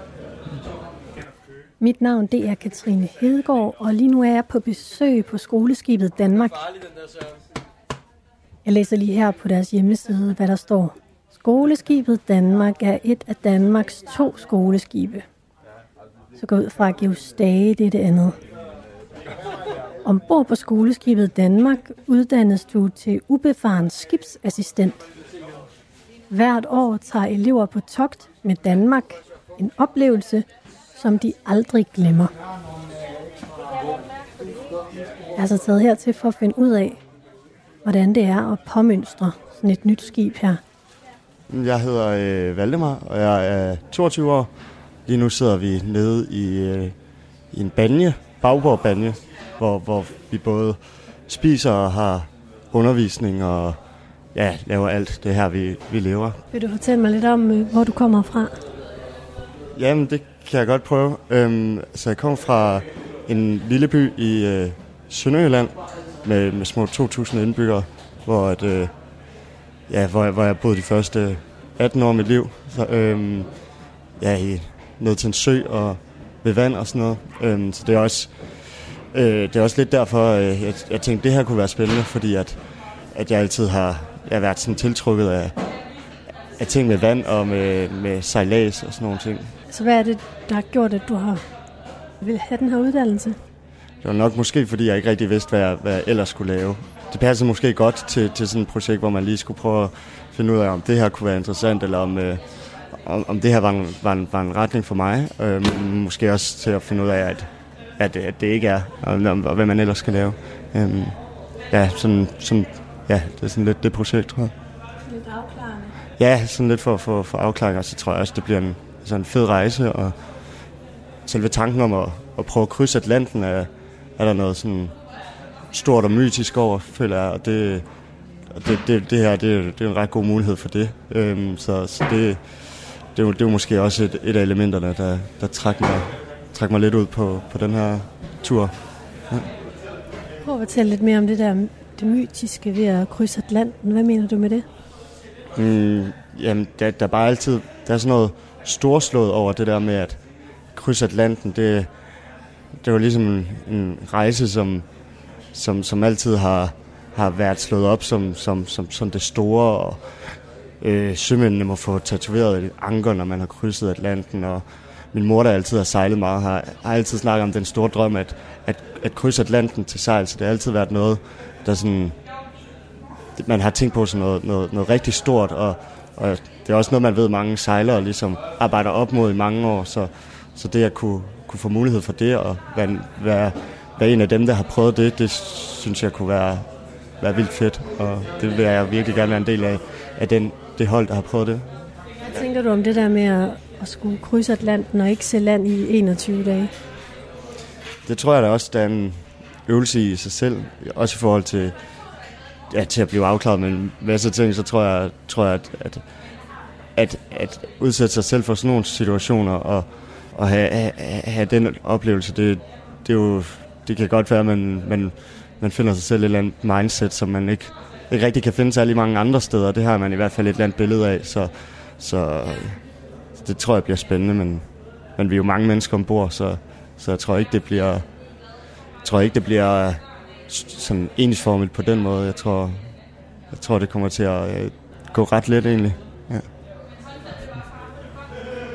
Mit navn det er Katrine Hedegaard, og lige nu er jeg på besøg på skoleskibet Danmark. Jeg læser lige her på deres hjemmeside, hvad der står. Skoleskibet Danmark er et af Danmarks to skoleskibe. Så gå ud fra at Geostage, det er det andet. Ombord på skoleskibet Danmark uddannes du til ubefaren skibsassistent. Hvert år tager elever på togt med Danmark en oplevelse, som de aldrig glemmer. Jeg er altså taget hertil for at finde ud af, hvordan det er at påmønstre sådan et nyt skib her. Jeg hedder øh, Valdemar, og jeg er 22 år. Lige nu sidder vi nede i, øh, i en banje, Bagborg banje, hvor, hvor vi både spiser og har undervisning og ja, laver alt det her, vi, vi lever. Vil du fortælle mig lidt om, øh, hvor du kommer fra? Jamen, det kan jeg godt prøve. Øhm, så jeg kommer fra en lille by i øh, Sønderjylland med, med små 2.000 indbyggere, hvor, at, øh, ja, hvor, jeg, hvor jeg boede de første 18 år af mit liv. Så, øhm, ja, i, ned til en sø og ved vand og sådan noget. Øhm, så det er også, øh, det er også lidt derfor, øh, jeg, jeg tænkte, det her kunne være spændende, fordi at, at jeg altid har jeg har været sådan tiltrukket af, af ting med vand og med, med sejlads og sådan nogle ting. Så hvad er det, der har gjort, at du har vil have den her uddannelse? Det var nok måske, fordi jeg ikke rigtig vidste, hvad jeg, hvad jeg ellers skulle lave. Det passer måske godt til, til sådan et projekt, hvor man lige skulle prøve at finde ud af, om det her kunne være interessant, eller om, øh, om, om det her var en, var, en, var en retning for mig. Øh, måske også til at finde ud af, at, at, at det ikke er, og, og, hvad man ellers skal lave. Øh, ja, sådan, sådan, ja, det er sådan lidt det projekt, tror jeg. Lidt afklarende. Ja, sådan lidt for, for, for afklaring, og så tror jeg også, det bliver en, altså en fed rejse, og selve tanken om at, at prøve at krydse Atlanten, er, er der noget sådan stort og mytisk over, føler jeg, og det, det, det, det her, det, er- det er en ret god mulighed for det. Øhm, så så det, det, er det er måske også et, et af elementerne, der, der trækker mig, træk mig lidt ud på, på den her tur. Ja. Prøv at fortælle lidt mere om det der det mytiske ved at krydse Atlanten. Hvad mener du med det? Mm, jamen, der, der er bare altid der er sådan noget storslået over det der med at krydse Atlanten. Det, det var ligesom en, en rejse, som, som, som altid har, har været slået op som, som, som, som det store. Og, øh, sømændene må få tatoveret et anker, når man har krydset Atlanten. Og min mor, der altid har sejlet meget, har, har altid snakket om den store drøm at, at, at krydse Atlanten til sejl. Så det har altid været noget, der sådan man har tænkt på som noget, noget, noget rigtig stort, og, og det er også noget, man ved, mange sejlere ligesom arbejder op mod i mange år, så, så det at kunne, kunne få mulighed for det, og være, være, være en af dem, der har prøvet det, det synes jeg kunne være, være vildt fedt, og det vil jeg virkelig gerne være en del af, af den, det hold, der har prøvet det. Hvad tænker du om det der med at, at skulle krydse Atlanten og ikke se land i 21 dage? Det tror jeg da også, der er en øvelse i sig selv, også i forhold til, ja, til at blive afklaret med en masse ting, så tror jeg, tror jeg at, at, at, at udsætte sig selv for sådan nogle situationer og, og have, have, have den oplevelse, det, det, er jo, det kan godt være, at man, man, man finder sig selv i et eller andet mindset, som man ikke, ikke rigtig kan finde særlig mange andre steder. Det har man i hvert fald et eller andet billede af, så, så det tror jeg bliver spændende, men, men vi er jo mange mennesker ombord, så, så jeg tror ikke, det bliver, jeg tror ikke, det bliver sådan ensformigt på den måde. Jeg tror, jeg tror det kommer til at øh, gå ret let egentlig.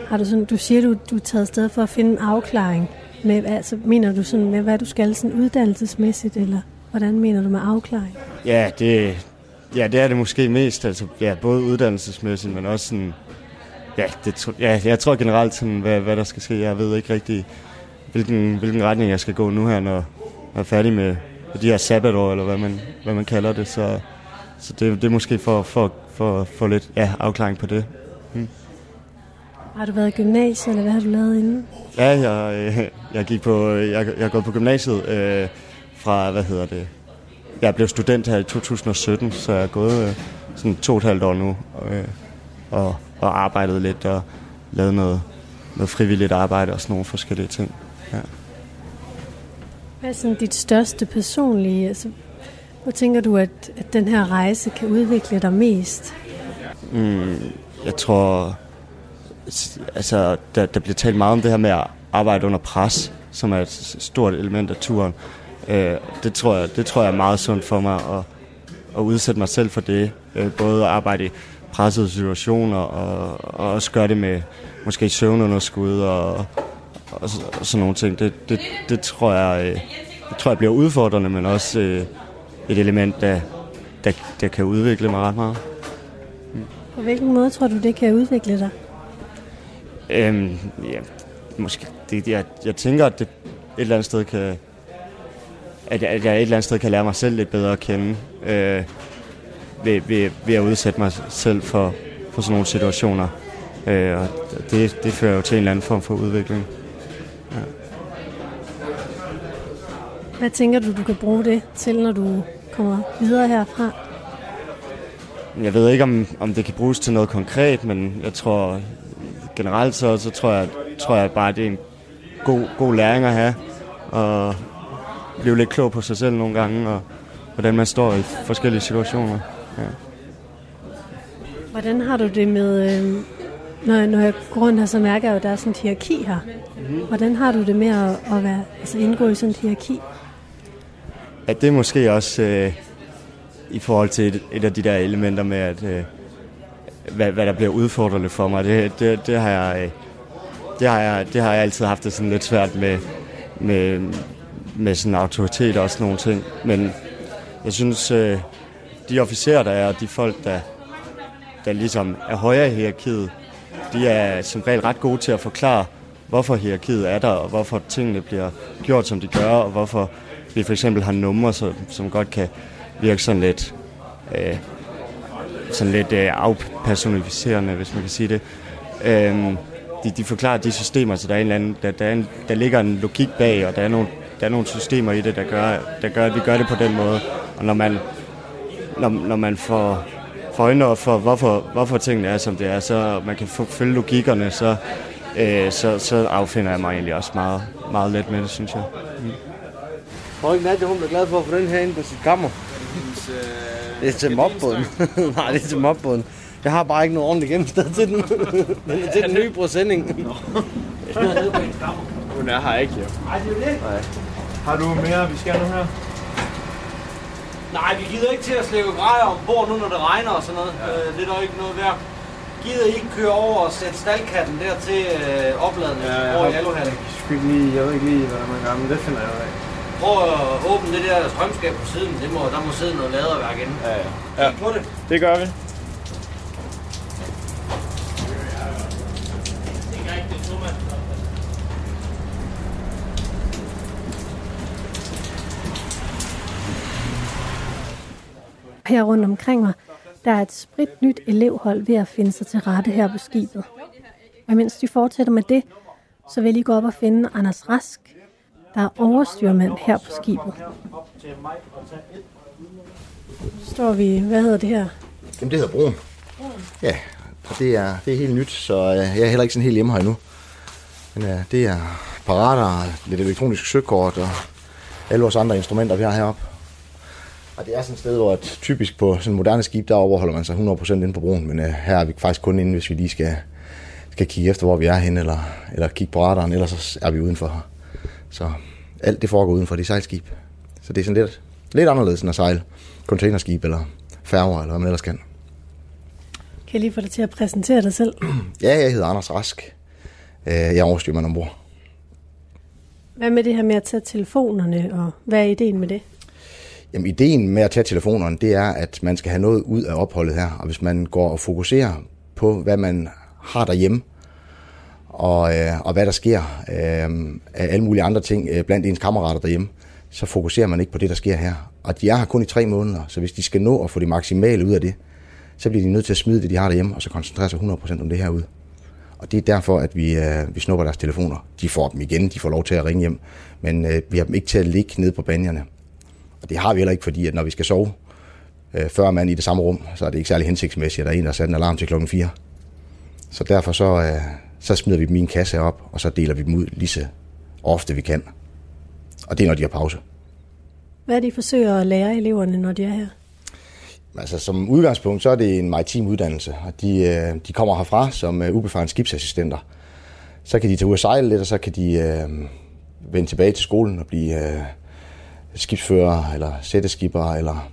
Har du, sådan, du siger, du, du er taget afsted for at finde en afklaring. Med, altså, mener du sådan med, hvad du skal sådan uddannelsesmæssigt, eller hvordan mener du med afklaring? Ja, det, ja, det er det måske mest. Altså, ja, både uddannelsesmæssigt, men også sådan... Ja, det, ja, jeg tror generelt, sådan, hvad, hvad der skal ske. Jeg ved ikke rigtig, hvilken, hvilken retning jeg skal gå nu her, når jeg er færdig med, med de her sabbatår, eller hvad man, hvad man kalder det. Så, så det, det er måske for, for, for, for lidt ja, afklaring på det. Har du været i gymnasiet, eller hvad har du lavet inden? Ja, jeg, øh, jeg gik på, jeg, jeg er gået på gymnasiet øh, fra, hvad hedder det, jeg blev student her i 2017, så jeg er gået øh, sådan to og et halvt år nu, øh, og og arbejdet lidt og lavet noget, noget frivilligt arbejde og sådan nogle forskellige ting. Ja. Hvad er sådan dit største personlige... Altså, hvor tænker du, at, at den her rejse kan udvikle dig mest? Mm, jeg tror, altså, der, der bliver talt meget om det her med at arbejde under pres, som er et stort element af turen. Øh, det, tror jeg, det tror jeg er meget sundt for mig at, at udsætte mig selv for det. Øh, både at arbejde i pressede situationer og, og også gøre det med måske søvnunderskud og, og, og, og sådan nogle ting. Det, det, det, tror jeg, øh, det tror jeg bliver udfordrende, men også øh, et element, der, der, der kan udvikle mig ret meget. På hvilken måde tror du, det kan udvikle dig? Øhm, ja, måske. Det, jeg, jeg tænker, at det et eller andet sted kan... At jeg, at jeg et eller andet sted kan lære mig selv lidt bedre at kende. Øh, ved, ved, ved at udsætte mig selv for, for sådan nogle situationer. Øh, og det, det fører jo til en eller anden form for udvikling. Ja. Hvad tænker du, du kan bruge det til, når du kommer videre herfra? Jeg ved ikke, om, om det kan bruges til noget konkret, men jeg tror generelt så, så tror, jeg, tror jeg bare, at det er en god, god læring at have. Og blive lidt klog på sig selv nogle gange, og hvordan man står i forskellige situationer. Ja. Hvordan har du det med, øh, når, når jeg går rundt her, så mærker jeg jo, at der er sådan et hierarki her. Mm-hmm. Hvordan har du det med at, at være, altså indgå i sådan et hierarki? At det er måske også øh, i forhold til et, et af de der elementer med, at øh, hvad, hvad der bliver udfordrende for mig, det, det, det har jeg... Øh, det har, jeg, det har jeg altid haft det sådan lidt svært med, med, med sådan autoritet og sådan nogle ting. Men jeg synes, øh, de officerer, der er, og de folk, der, der ligesom er højere i hierarkiet, de er som regel ret gode til at forklare, hvorfor hierarkiet er der, og hvorfor tingene bliver gjort, som de gør, og hvorfor vi for eksempel har numre, som, som godt kan virke sådan lidt, øh, sådan lidt øh, afpersonificerende, hvis man kan sige det. Øh, de, de forklarer de systemer, så der, er en eller anden, der, der, er en, der ligger en logik bag, og der er, nogle, der er nogle systemer i det, der gør, der gør, at vi gør det på den måde. Og når man, når, når man får, får øjne for, hvorfor, hvorfor tingene er, som det er, så man kan følge logikkerne, så, øh, så, så affinder jeg mig egentlig også meget, meget let med det, synes jeg. Mm. Ikke Nadia, hun bliver glad for at få den her ind på sit kammer? Det er til mobbåden. Nej, det er til mobbåden. Jeg har bare ikke noget ordentligt gennemsted til den. den er til den nye præsending. Hun er her ikke, jo. Nej, det er det. Nej. Har du mere, vi skal nu her? Nej, vi gider ikke til at slæve grejer ombord nu, når det regner og sådan noget. Øh, det er der ikke noget værd. Gider I ikke køre over og sætte staldkatten der til øh, opladende Ja, over i aluhallen? jeg, sgu ikke lige, jeg ved ikke lige, hvad man gør, men det finder jeg ud af. Prøv at åbne det der strømskab på siden. Det må, der må sidde noget laderværk inde. Ja, ja. ja. på det. Det gør vi. Her rundt omkring mig, der er et sprit nyt elevhold ved at finde sig til rette her på skibet. Og mens de fortsætter med det, så vil jeg lige gå op og finde Anders Rask, der er overstyrmand her på skibet. Så står vi, hvad hedder det her? Jamen, det hedder broen. Ja, og det er, det er helt nyt, så øh, jeg er heller ikke sådan helt hjemme her endnu. Men ja, det er parater, lidt elektronisk søkort og alle vores andre instrumenter, vi har heroppe. Og det er sådan et sted, hvor et, typisk på sådan moderne skib, der overholder man sig 100% inde på broen, men øh, her er vi faktisk kun inde, hvis vi lige skal, skal kigge efter, hvor vi er henne, eller, eller kigge på radaren, ellers så er vi udenfor her. Så alt det foregår udenfor, det er sejlskib. Så det er sådan lidt, lidt anderledes end at sejle containerskib eller færger, eller hvad man ellers kan. Kan jeg lige få dig til at præsentere dig selv? Ja, jeg hedder Anders Rask. Øh, Jeg er overstyrmand ombord. Hvad med det her med at tage telefonerne, og hvad er ideen med det? Jamen, ideen med at tage telefonerne, det er, at man skal have noget ud af opholdet her. Og hvis man går og fokuserer på, hvad man har derhjemme, og, øh, og hvad der sker øh, af alle mulige andre ting øh, blandt ens kammerater derhjemme, så fokuserer man ikke på det, der sker her. Og de er her kun i tre måneder, så hvis de skal nå at få det maksimale ud af det, så bliver de nødt til at smide det, de har derhjemme, og så koncentrere sig 100% om det her ud. Og det er derfor, at vi, øh, vi snupper deres telefoner. De får dem igen, de får lov til at ringe hjem, men øh, vi har dem ikke til at ligge nede på banjerne. Og det har vi heller ikke, fordi at når vi skal sove øh, 40 mand i det samme rum, så er det ikke særlig hensigtsmæssigt, at der er en, der har sat en alarm til klokken 4. Så derfor så, øh, så smider vi dem i en kasse op, og så deler vi dem ud lige så ofte vi kan. Og det er, når de har pause. Hvad I forsøger at lære eleverne, når de er her? Altså som udgangspunkt, så er det en maritim uddannelse, og de, øh, de kommer herfra som øh, ubefarne skibsassistenter. Så kan de tage ud og sejle lidt, og så kan de øh, vende tilbage til skolen og blive øh, skibsfører eller sætteskibber eller,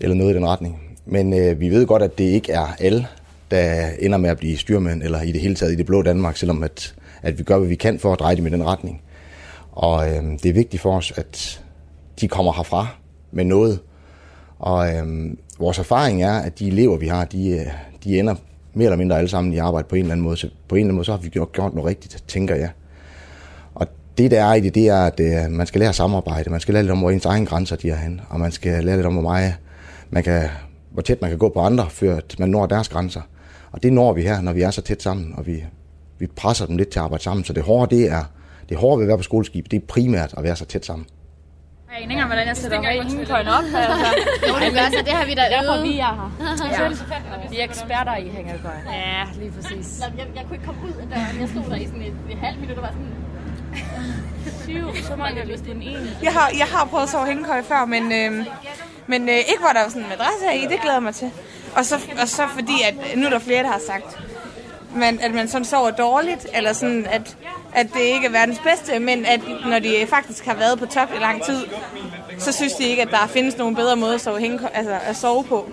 eller noget i den retning. Men øh, vi ved godt, at det ikke er alle, der ender med at blive styrmænd eller i det hele taget i det blå Danmark, selvom at, at vi gør, hvad vi kan for at dreje dem i den retning. Og øh, det er vigtigt for os, at de kommer herfra med noget. Og øh, vores erfaring er, at de elever, vi har, de, øh, de ender mere eller mindre alle sammen i arbejde på en eller anden måde. Så på en eller anden måde, så har vi gjort, gjort noget rigtigt, tænker jeg. Og det, der er i det, det er, at øh, man skal lære at samarbejde. Man skal lære lidt om, hvor ens egen grænser de er hen. Og man skal lære lidt om, hvor meget man kan, hvor tæt man kan gå på andre, før man når deres grænser. Og det når vi her, når vi er så tæt sammen, og vi, vi presser dem lidt til at arbejde sammen. Så det hårde, det er, det hårde ved at være på skoleskib, det er primært at være så tæt sammen. Jeg aner ikke engang, hvordan jeg sætter hængekøjen op. Altså. Jo, det gør så. Det har vi da Derfor øvet. vi er her. Ja. Vi er eksperter i hængekøj. Ja, lige præcis. Jeg, jeg, jeg kunne ikke komme ud af døren. Jeg stod der i sådan et, et halvt minut og var sådan... Syv, så mangler vi den ene. Jeg har, jeg har prøvet at sove hængekøj før, men, øh, men øh, ikke hvor der var sådan en madras her i. Det glæder jeg mig til. Og så, og så fordi, at nu er der flere, der har sagt, man, at man sådan sover dårligt, eller sådan, at, at det ikke er verdens bedste, men at når de faktisk har været på top i lang tid, så synes de ikke, at der findes nogen bedre måde at sove, hænge, altså at sove på.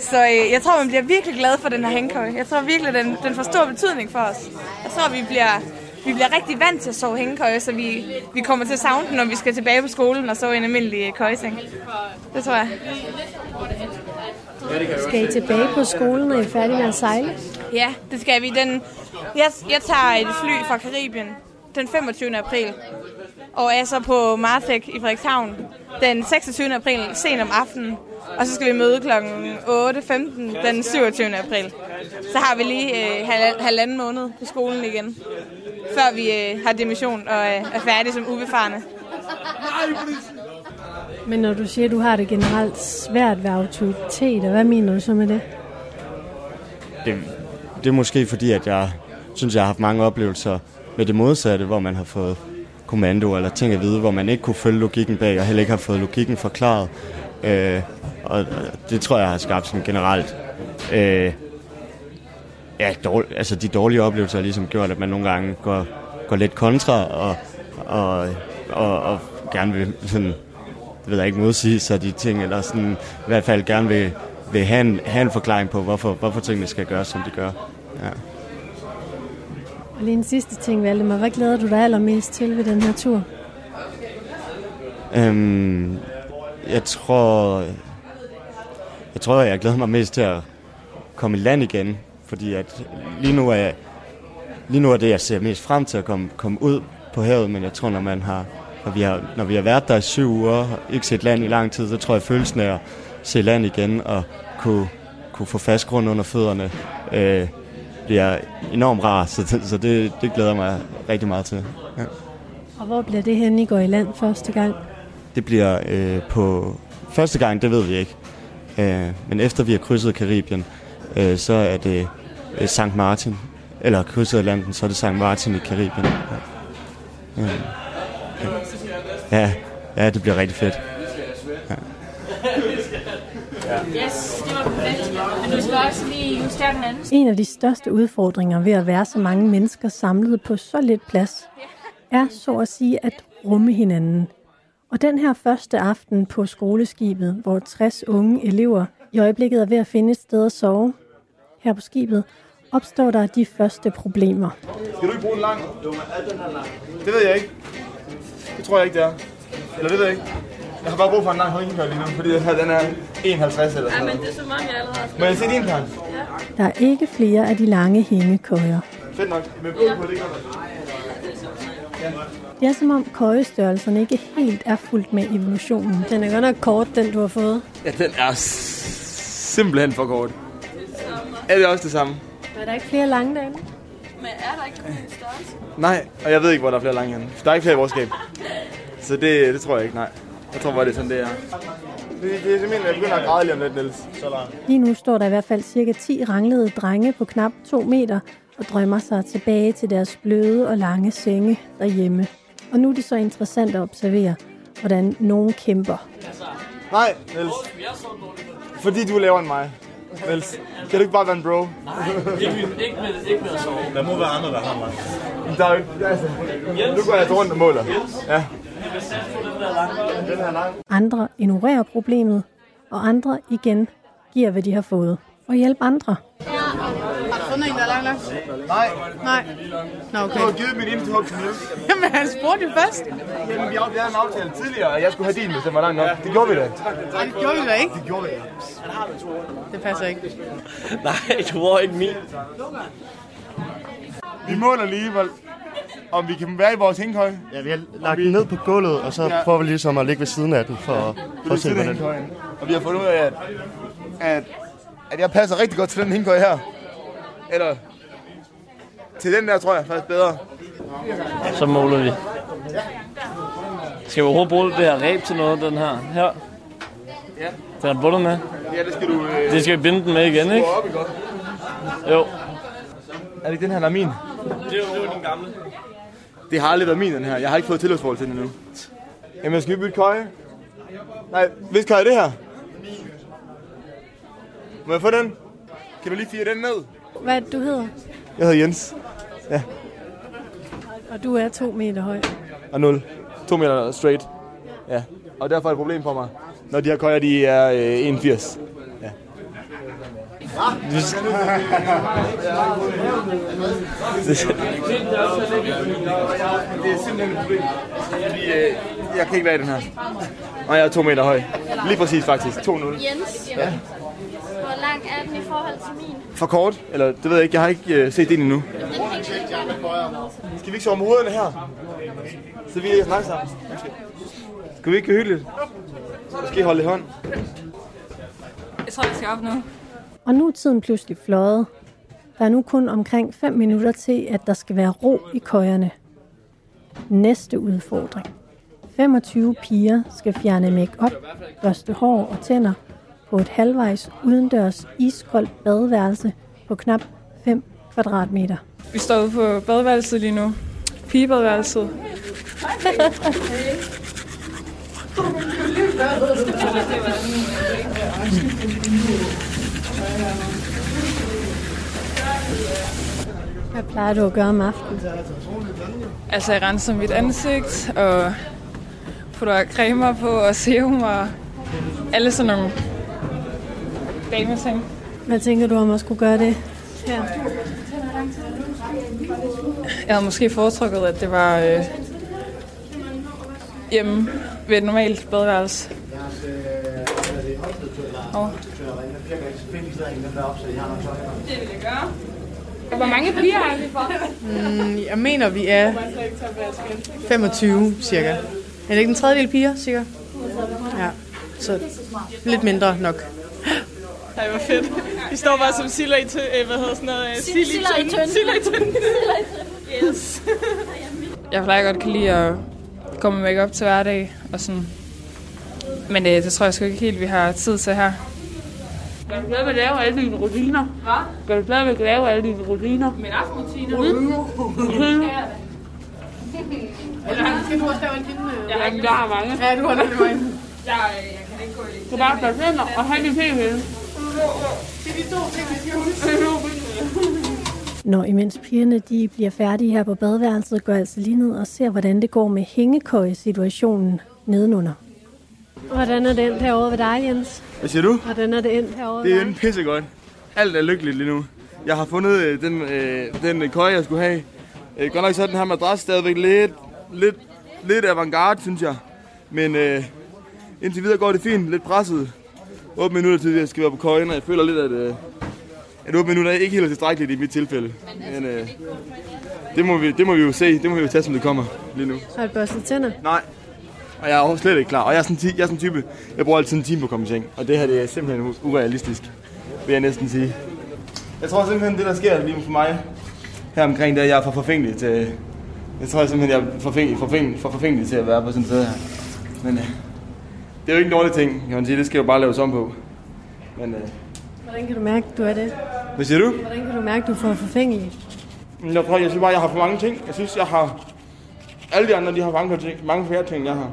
Så øh, jeg tror, man bliver virkelig glad for den her hængekøj. Jeg tror virkelig, den, den får stor betydning for os. Jeg tror, vi bliver, vi bliver rigtig vant til at sove hængekøj, så vi, vi kommer til at savne den, når vi skal tilbage på skolen og sove i en almindelig køjeseng. Det tror jeg. Skal I tilbage på skolen, når I er færdige med at sejle? Ja, det skal vi. Den, jeg, jeg tager et fly fra Karibien den 25. april, og er så på Martek i Frederikshavn den 26. april sent om aftenen. Og så skal vi møde kl. 8.15 den 27. april. Så har vi lige øh, halv- halvanden måned på skolen igen, før vi øh, har dimission og øh, er færdige som ubefarne. Men når du siger, at du har det generelt svært ved autoritet, hvad mener du så med det? det, det er måske fordi, at jeg synes, jeg har haft mange oplevelser med det modsatte, hvor man har fået kommando eller ting at vide, hvor man ikke kunne følge logikken bag, og heller ikke har fået logikken forklaret. Øh, og det tror jeg har skabt sådan generelt øh, ja, dårlig, altså de dårlige oplevelser har ligesom gjort, at man nogle gange går, går lidt kontra og, og, og, og gerne vil sådan, ved jeg ikke, modsige sig de ting, eller sådan, i hvert fald gerne vil, vil have, en, have en forklaring på, hvorfor, hvorfor tingene skal gøres, som de gør. Ja. Og lige en sidste ting, Valdemar. Hvad glæder du dig allermest til ved den her tur? Øhm, jeg tror, jeg tror, jeg glæder mig mest til at komme i land igen, fordi at lige nu er, lige nu er det, jeg ser mest frem til at komme, komme ud på havet, men jeg tror, når man har, når vi har, når vi har været der i syv uger, ikke set land i lang tid, så tror jeg, følelsen af at se land igen og kunne, kunne få fast grund under fødderne, øh, bliver enormt rar, så, det, så det, det glæder mig rigtig meget til. Ja. Og hvor bliver det hen, I går i land første gang? Det bliver øh, på første gang, det ved vi ikke. Øh, men efter vi har krydset Karibien, øh, så er det øh, St. Martin. Eller krydset Atlanten, så er det St. Martin i Karibien. Ja. Ja. Ja. ja, det bliver rigtig fedt. Ja. Yes, det var perfekt. Men du skal også lige justere den anden. En af de største udfordringer ved at være så mange mennesker samlet på så lidt plads, er så at sige at rumme hinanden. Og den her første aften på skoleskibet, hvor 60 unge elever i øjeblikket er ved at finde et sted at sove, her på skibet, opstår der de første problemer. Skal du ikke bruge den lang? Det ved jeg ikke. Det tror jeg ikke, det er. Eller det ved jeg ikke. Jeg har bare brug for en lang hængekøj lige nu, fordi den her den er 51 eller sådan Ja, men det er som om, jeg allerede har Må jeg se din plan? Der er ikke flere af de lange hængekøjer. Fedt nok. Med blod på, det gør Det er som om køjestørrelserne ikke helt er fuldt med evolutionen. Den er godt nok kort, den du har fået. Ja, den er s- simpelthen for kort. Er det også det samme? Er der ikke flere lange derinde? Men er der ikke en størrelse? Nej, og jeg ved ikke, hvor der er flere lange henne. Der er ikke flere i vores skab. Så det, det tror jeg ikke, nej. Jeg tror bare, det er sådan, det er. Det, det er simpelthen, jeg begynder at græde lige om lidt, Niels. Så langt. Lige nu står der i hvert fald cirka 10 ranglede drenge på knap 2 meter og drømmer sig tilbage til deres bløde og lange senge derhjemme. Og nu er det så interessant at observere, hvordan nogen kæmper. Nej, Niels. Fordi du er lavere end mig. Niels, kan du ikke bare være en bro? Nej, ikke, ikke, med, ikke med at sove. Der må være andre, der har mig. Der er jo ikke... Altså, nu går jeg rundt og måler. Ja. Den her lang. Andre ignorerer problemet, og andre igen giver, hvad de har fået. Og hjælp andre. Har du fundet en, der er lang nok? Nej. Nej. Nå, okay. Du har givet mit indtog til Niels. Jamen, han spurgte jo først. Jamen, vi havde en aftale tidligere, at jeg skulle have din, hvis den var lang nok. Det gjorde vi da. Nej, det gjorde vi da ikke. Det gjorde vi da. Det passer ikke. Nej, du var ikke min. Vi måler lige, hvor, om vi kan være i vores hængekøj. Ja, vi har lagt den ned på gulvet, og så Ja. prøver vi ligesom at ligge ved siden af den, for, for at se, hvordan det Og vi har fundet ud af, at, at, at jeg passer rigtig godt til den hængekøj her. Eller til den der, tror jeg faktisk bedre. Så måler vi. Skal vi overhovedet bruge det her ræb til noget, den her? Her. Ja. Den er bundet med. Ja, det skal du... Øh, Det skal vi binde den med igen, ikke? Op, ikke? Jo. Er det ikke den her, der er min? Det er jo den gamle. Det har aldrig været min, den her. Jeg har ikke fået tilhørsforhold til den endnu. Jamen, skal vi bytte køje? Nej, hvis køje er det her? Må jeg få den? Kan du lige fire den ned? Hvad det, du hedder? Jeg hedder Jens. Ja, Og du er to meter høj. og 0. 2 meter straight. Ja, og derfor er det et problem for mig, når de her køjer, de er øh, 81. Det er simpelthen et problem. Fordi, øh, jeg kan ikke være i den her. Og jeg er 2 meter høj. Lige præcis faktisk. 2-0. Jens, Ja. hvor lang er den i forhold til min? For kort? Eller det ved jeg ikke. Jeg har ikke øh, set det endnu. Skal vi ikke sove med hovederne her? Så vi ikke snakke sammen. Skal vi ikke hygge lidt? Måske holde i hånd. Jeg tror, jeg skal op nu. Og nu er tiden pludselig fløjet. Der er nu kun omkring 5 minutter til, at der skal være ro i køjerne. Næste udfordring. 25 piger skal fjerne make-up, børste hår og tænder på et halvvejs udendørs iskoldt badeværelse på knap 5 kvadratmeter. Vi står ude på badeværelset lige nu. Pigebadeværelset. Hvad plejer du at gøre om aftenen? Altså, jeg renser mit ansigt og putter cremer på og serum og alle sådan nogle dameting. Hvad tænker du om at skulle gøre det her? Jeg havde måske foretrukket, at det var øh, hjemme ved et normalt badeværelse. Oh. Det vil jeg gøre. Hvor mange piger er vi for? Mm, jeg mener, vi er 25 cirka. Er det ikke en tredjedel piger, cirka? Ja, så lidt mindre nok. Ej, hvor fedt. Vi står bare som siller i, tø- øh, hvad hedder sådan noget? i siller i tønden. tønden. Siller i tønden. Yes. Jeg plejer godt kan lide at komme med op til hverdag og sådan. Men øh, det tror jeg sgu ikke helt, vi har tid til her. Skal du stadigvæk lave alle dine rutiner? Hvad? Skal du stadigvæk lave alle dine rutiner? Min aftenrutiner? Rutiner? Eller skal du også lave en hende? Jeg har ikke, jeg har mange. Ja, du har lidt mange. Jeg, jeg kan ikke gå i. Så bare tage tænder og have din tv. Det er de to ting, vi skal huske. Når imens pigerne de bliver færdige her på badeværelset, går altså lige ned og ser, hvordan det går med hængekøje-situationen nedenunder. Hvordan er det endt herovre ved dig, Jens? Hvad siger du? Hvordan er det endt herovre Det er dig? en pissegodt. Alt er lykkeligt lige nu. Jeg har fundet øh, den, øh, den køje, jeg skulle have. Øh, godt nok så er den her madras stadigvæk lidt, lidt, lidt avantgarde, synes jeg. Men øh, indtil videre går det fint. Lidt presset. 8 minutter til, jeg skal være på køjen, og jeg føler lidt, at, øh, at 8 minutter er ikke helt tilstrækkeligt i mit tilfælde. Men øh, det, må vi, det må vi jo se. Det må vi jo tage, som det kommer lige nu. Har du børstet tænder? Nej. Og jeg er slet ikke klar. Og jeg er sådan, jeg er sådan en type, jeg bruger altid en time på at komme i seng. Og det her, det er simpelthen urealistisk, vil jeg næsten sige. Jeg tror simpelthen, det der sker lige for mig her omkring, det er, at jeg er for forfængelig til... Jeg tror simpelthen, jeg er for forfængelig, forfængelig, for forfængelig til at være på sådan et sted her. Men øh, det er jo ikke en dårlig ting, kan man sige. Det skal jo bare laves om på. Men, øh, Hvordan kan du mærke, du er det? hvad siger du? Hvordan kan du mærke, du får forfængelig? Jeg tror, jeg synes bare, jeg har for mange ting. Jeg synes, jeg har... Alle de andre, de har mange, ting, mange flere ting, jeg har.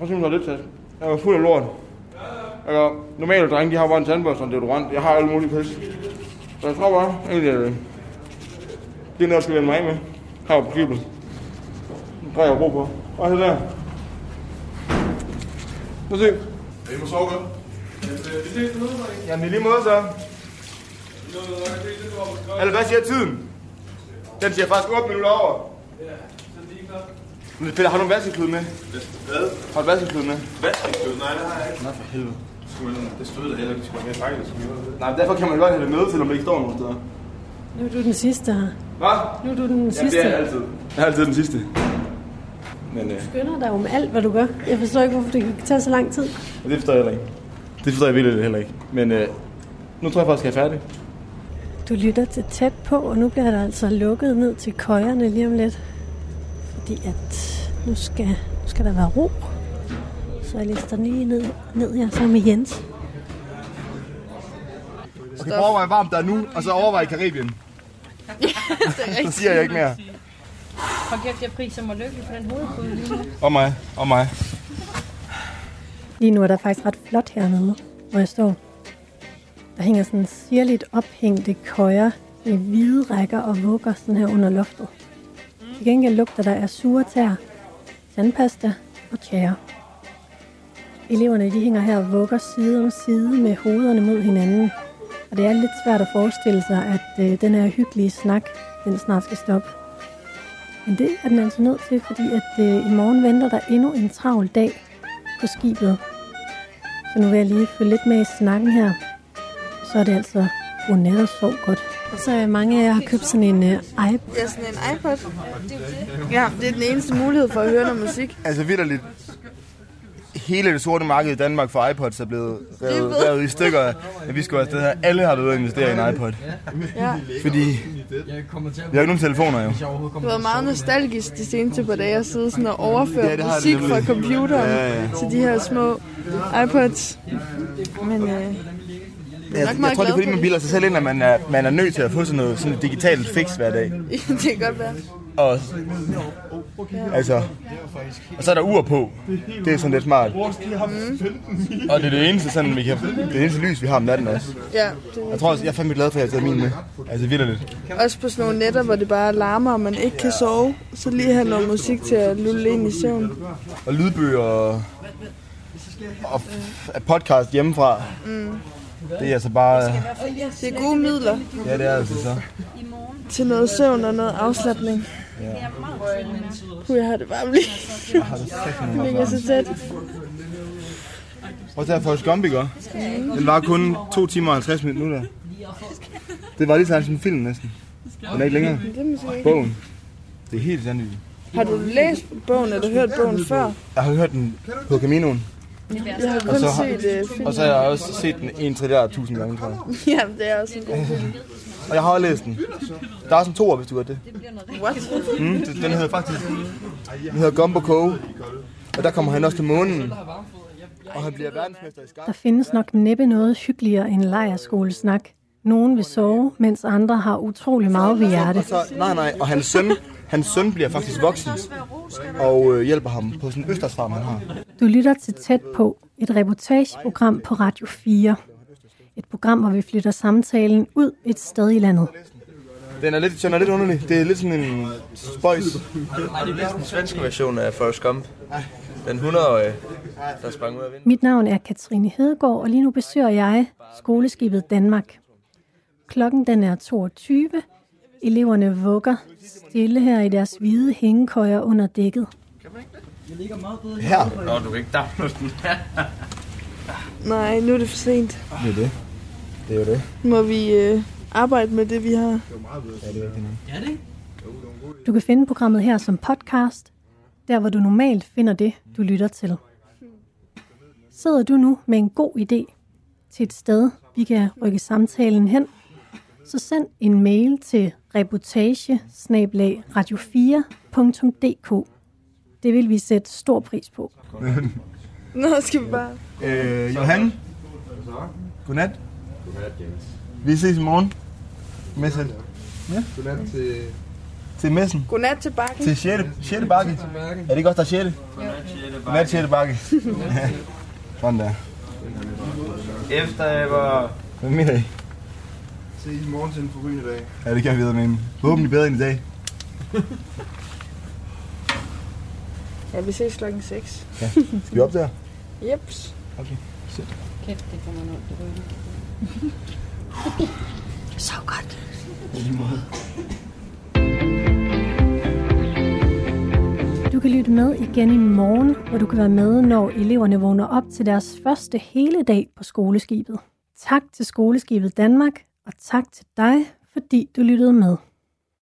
Prøv at se, lidt til. Jeg var fuld af lort. Jeg normale drenge, de har bare en tandbørste og en deodorant. Jeg har alle mulige pis. Så jeg tror bare, egentlig, at øh, det er noget, jeg skal vende mig af med. Her på skibet. Det tror jeg, brug for. Og så der. Prøv at se. I må sove godt. Jamen, i lige måde så. Eller hvad siger tiden? Den siger faktisk 8 minutter over. Men Peter, har du en vaskeklud med? Hvad? Har du vaskeklud med? Vaskeklud? Nej, det har jeg ikke. Nå, for helvede. Det stod der heller ikke. Det skulle være mere pakket. Nej, men derfor kan man godt have det med, selvom det ikke står nogen steder. Nu er du den sidste her. Hvad? Nu er du den Ja, sidste. det er jeg altid. Jeg er altid den sidste. Men øh, skynder dig om alt, hvad du gør. Jeg forstår ikke, hvorfor det kan tage så lang tid. det forstår jeg heller ikke. Det forstår jeg virkelig heller ikke. Men øh, nu tror jeg faktisk, at jeg er færdig. Du lytter til tæt på, og nu bliver der altså lukket ned til køjerne lige om lidt. Fordi at nu skal, nu skal der være ro. Så jeg lister lige ned, ned her sammen med Jens. Okay, overvej, hvor varmt der er nu, og så overvej Karibien. Så siger jeg ikke mere. Hold kæft, jeg priser mig lykkelig for den hovedpude lige nu. Og mig, og mig. Lige nu er der faktisk ret flot hernede, hvor jeg står. Der hænger sådan sirligt ophængte køjer med hvide rækker og vugger sådan her under loftet. Til gengæld lugter der af sure tær, sandpasta og tjære. Eleverne de hænger her og vugger side om side med hovederne mod hinanden. Og det er lidt svært at forestille sig, at øh, den her hyggelige snak, den snart skal stoppe. Men det er den altså nødt til, fordi at øh, i morgen venter der endnu en travl dag på skibet. Så nu vil jeg lige følge lidt med i snakken her. Så er det altså godnat og sov godt. Og så er mange af jer har købt sådan en uh, iPod. Ja, sådan en iPod. Ja, det er den eneste mulighed for at høre noget musik. Altså vidderligt. Hele det sorte marked i Danmark for iPods er blevet revet, revet i stykker. At vi skulle afsted her. Alle har været ude at investere i en iPod. Ja. Fordi vi har ikke nogen telefoner jo. Det har været meget nostalgisk de seneste par dage at sidde sådan og overføre Ja, ja, musik fra computeren Ja, ja. til de her små iPods. Men øh, jeg er Jeg, jeg meget tror, det er fordi, for man bilder sig selv ind, at man er, man er nødt til at få sådan noget sådan et digitalt fix hver dag. det kan godt være. Og, altså, og så er der ur på. Det er sådan lidt smart. Mm. Og det er det eneste, sådan, vi kan, det eneste lys, vi har om natten også. Ja, det Jeg tror også, jeg er fandme glad for, at jeg har taget min med. Altså vildt. Også på sådan nogle netter, hvor det bare larmer, og man ikke kan sove. Så lige have noget musik til at lulle ind i søvn. Og lydbøger og, og podcast hjemmefra. Mm. Det er altså bare... Det er gode midler Ja, det er altså så. til noget søvn og noget afslappning. Ja. Puh, jeg har det varmt lige. Det ligger så tæt. Prøv at tage Forrest Gump, ikke? Den var kun 2 timer og 50 minutter. Det var lige sådan som en film næsten. Den er ikke længere. Er. Bogen. Det er helt sandt. Har du læst bogen, eller hørt bogen før? Jeg har hørt den på Caminoen. Jeg har kun Og så har, set uh, filmen. og så har jeg også set den en trilliard tusind gange, tror jeg. Ja, det er også en god film. Og jeg har også læst den. Der er også en toer, hvis du gør det. What? Mm, det- den hedder faktisk... Den hedder Gumbo Cove. Og der kommer han også til månen. Og han bliver verdensmester i skak. Der findes nok næppe noget hyggeligere end lejerskolesnak. Nogen vil sove, mens andre har utrolig meget ved hjerte. Og så, nej, nej, og hans søn, hans søn bliver faktisk voksen og øh, hjælper ham på sådan en østersfarm, han har. Du lytter til Tæt på, et reportageprogram på Radio 4. Et program, hvor vi flytter samtalen ud et sted i landet. Den er lidt, den er lidt underlig. Det er lidt sådan en spøjs. Nej, det er den svenske version af Forrest Gump. Den 100-årige, der sprang ud af vinduet. Mit navn er Katrine Hedegaard, og lige nu besøger jeg skoleskibet Danmark. Klokken den er 22. Eleverne vugger stille her i deres hvide hængekøjer under dækket. Her? Nå, du kan ikke downloade den. Nej, nu er det for sent. Det er det. Det er jo det. Nu må vi øh, arbejde med det, vi har. Ja, det er rigtigt nok. Du kan finde programmet her som podcast, der hvor du normalt finder det, du lytter til. Sidder du nu med en god idé til et sted, vi kan rykke samtalen hen, så send en mail til reportage radio4.dk. Det vil vi sætte stor pris på. Nå, skal vi bare... Øh, Johan. Godnat. Godnat, Jens. Vi ses i morgen. Messen. Ja. Godnat til... Til messen. Godnat til bakken. Til 6. 6. bakke. Er det ikke også der er 6. Godnat 6. bakke. Sådan der. Efter jeg var... Hvad mener I? Ses i morgen til en forrygende dag. Ja, det kan jeg videre med Håbentlig bedre end i dag. Ja, vi ses klokken 6. Ja. Skal vi op der? Jeps. Okay. Sæt. Kæft, det kommer noget til ryggen. Så godt. I lige måde. Du kan lytte med igen i morgen, hvor du kan være med, når eleverne vågner op til deres første hele dag på skoleskibet. Tak til Skoleskibet Danmark, og tak til dig, fordi du lyttede med.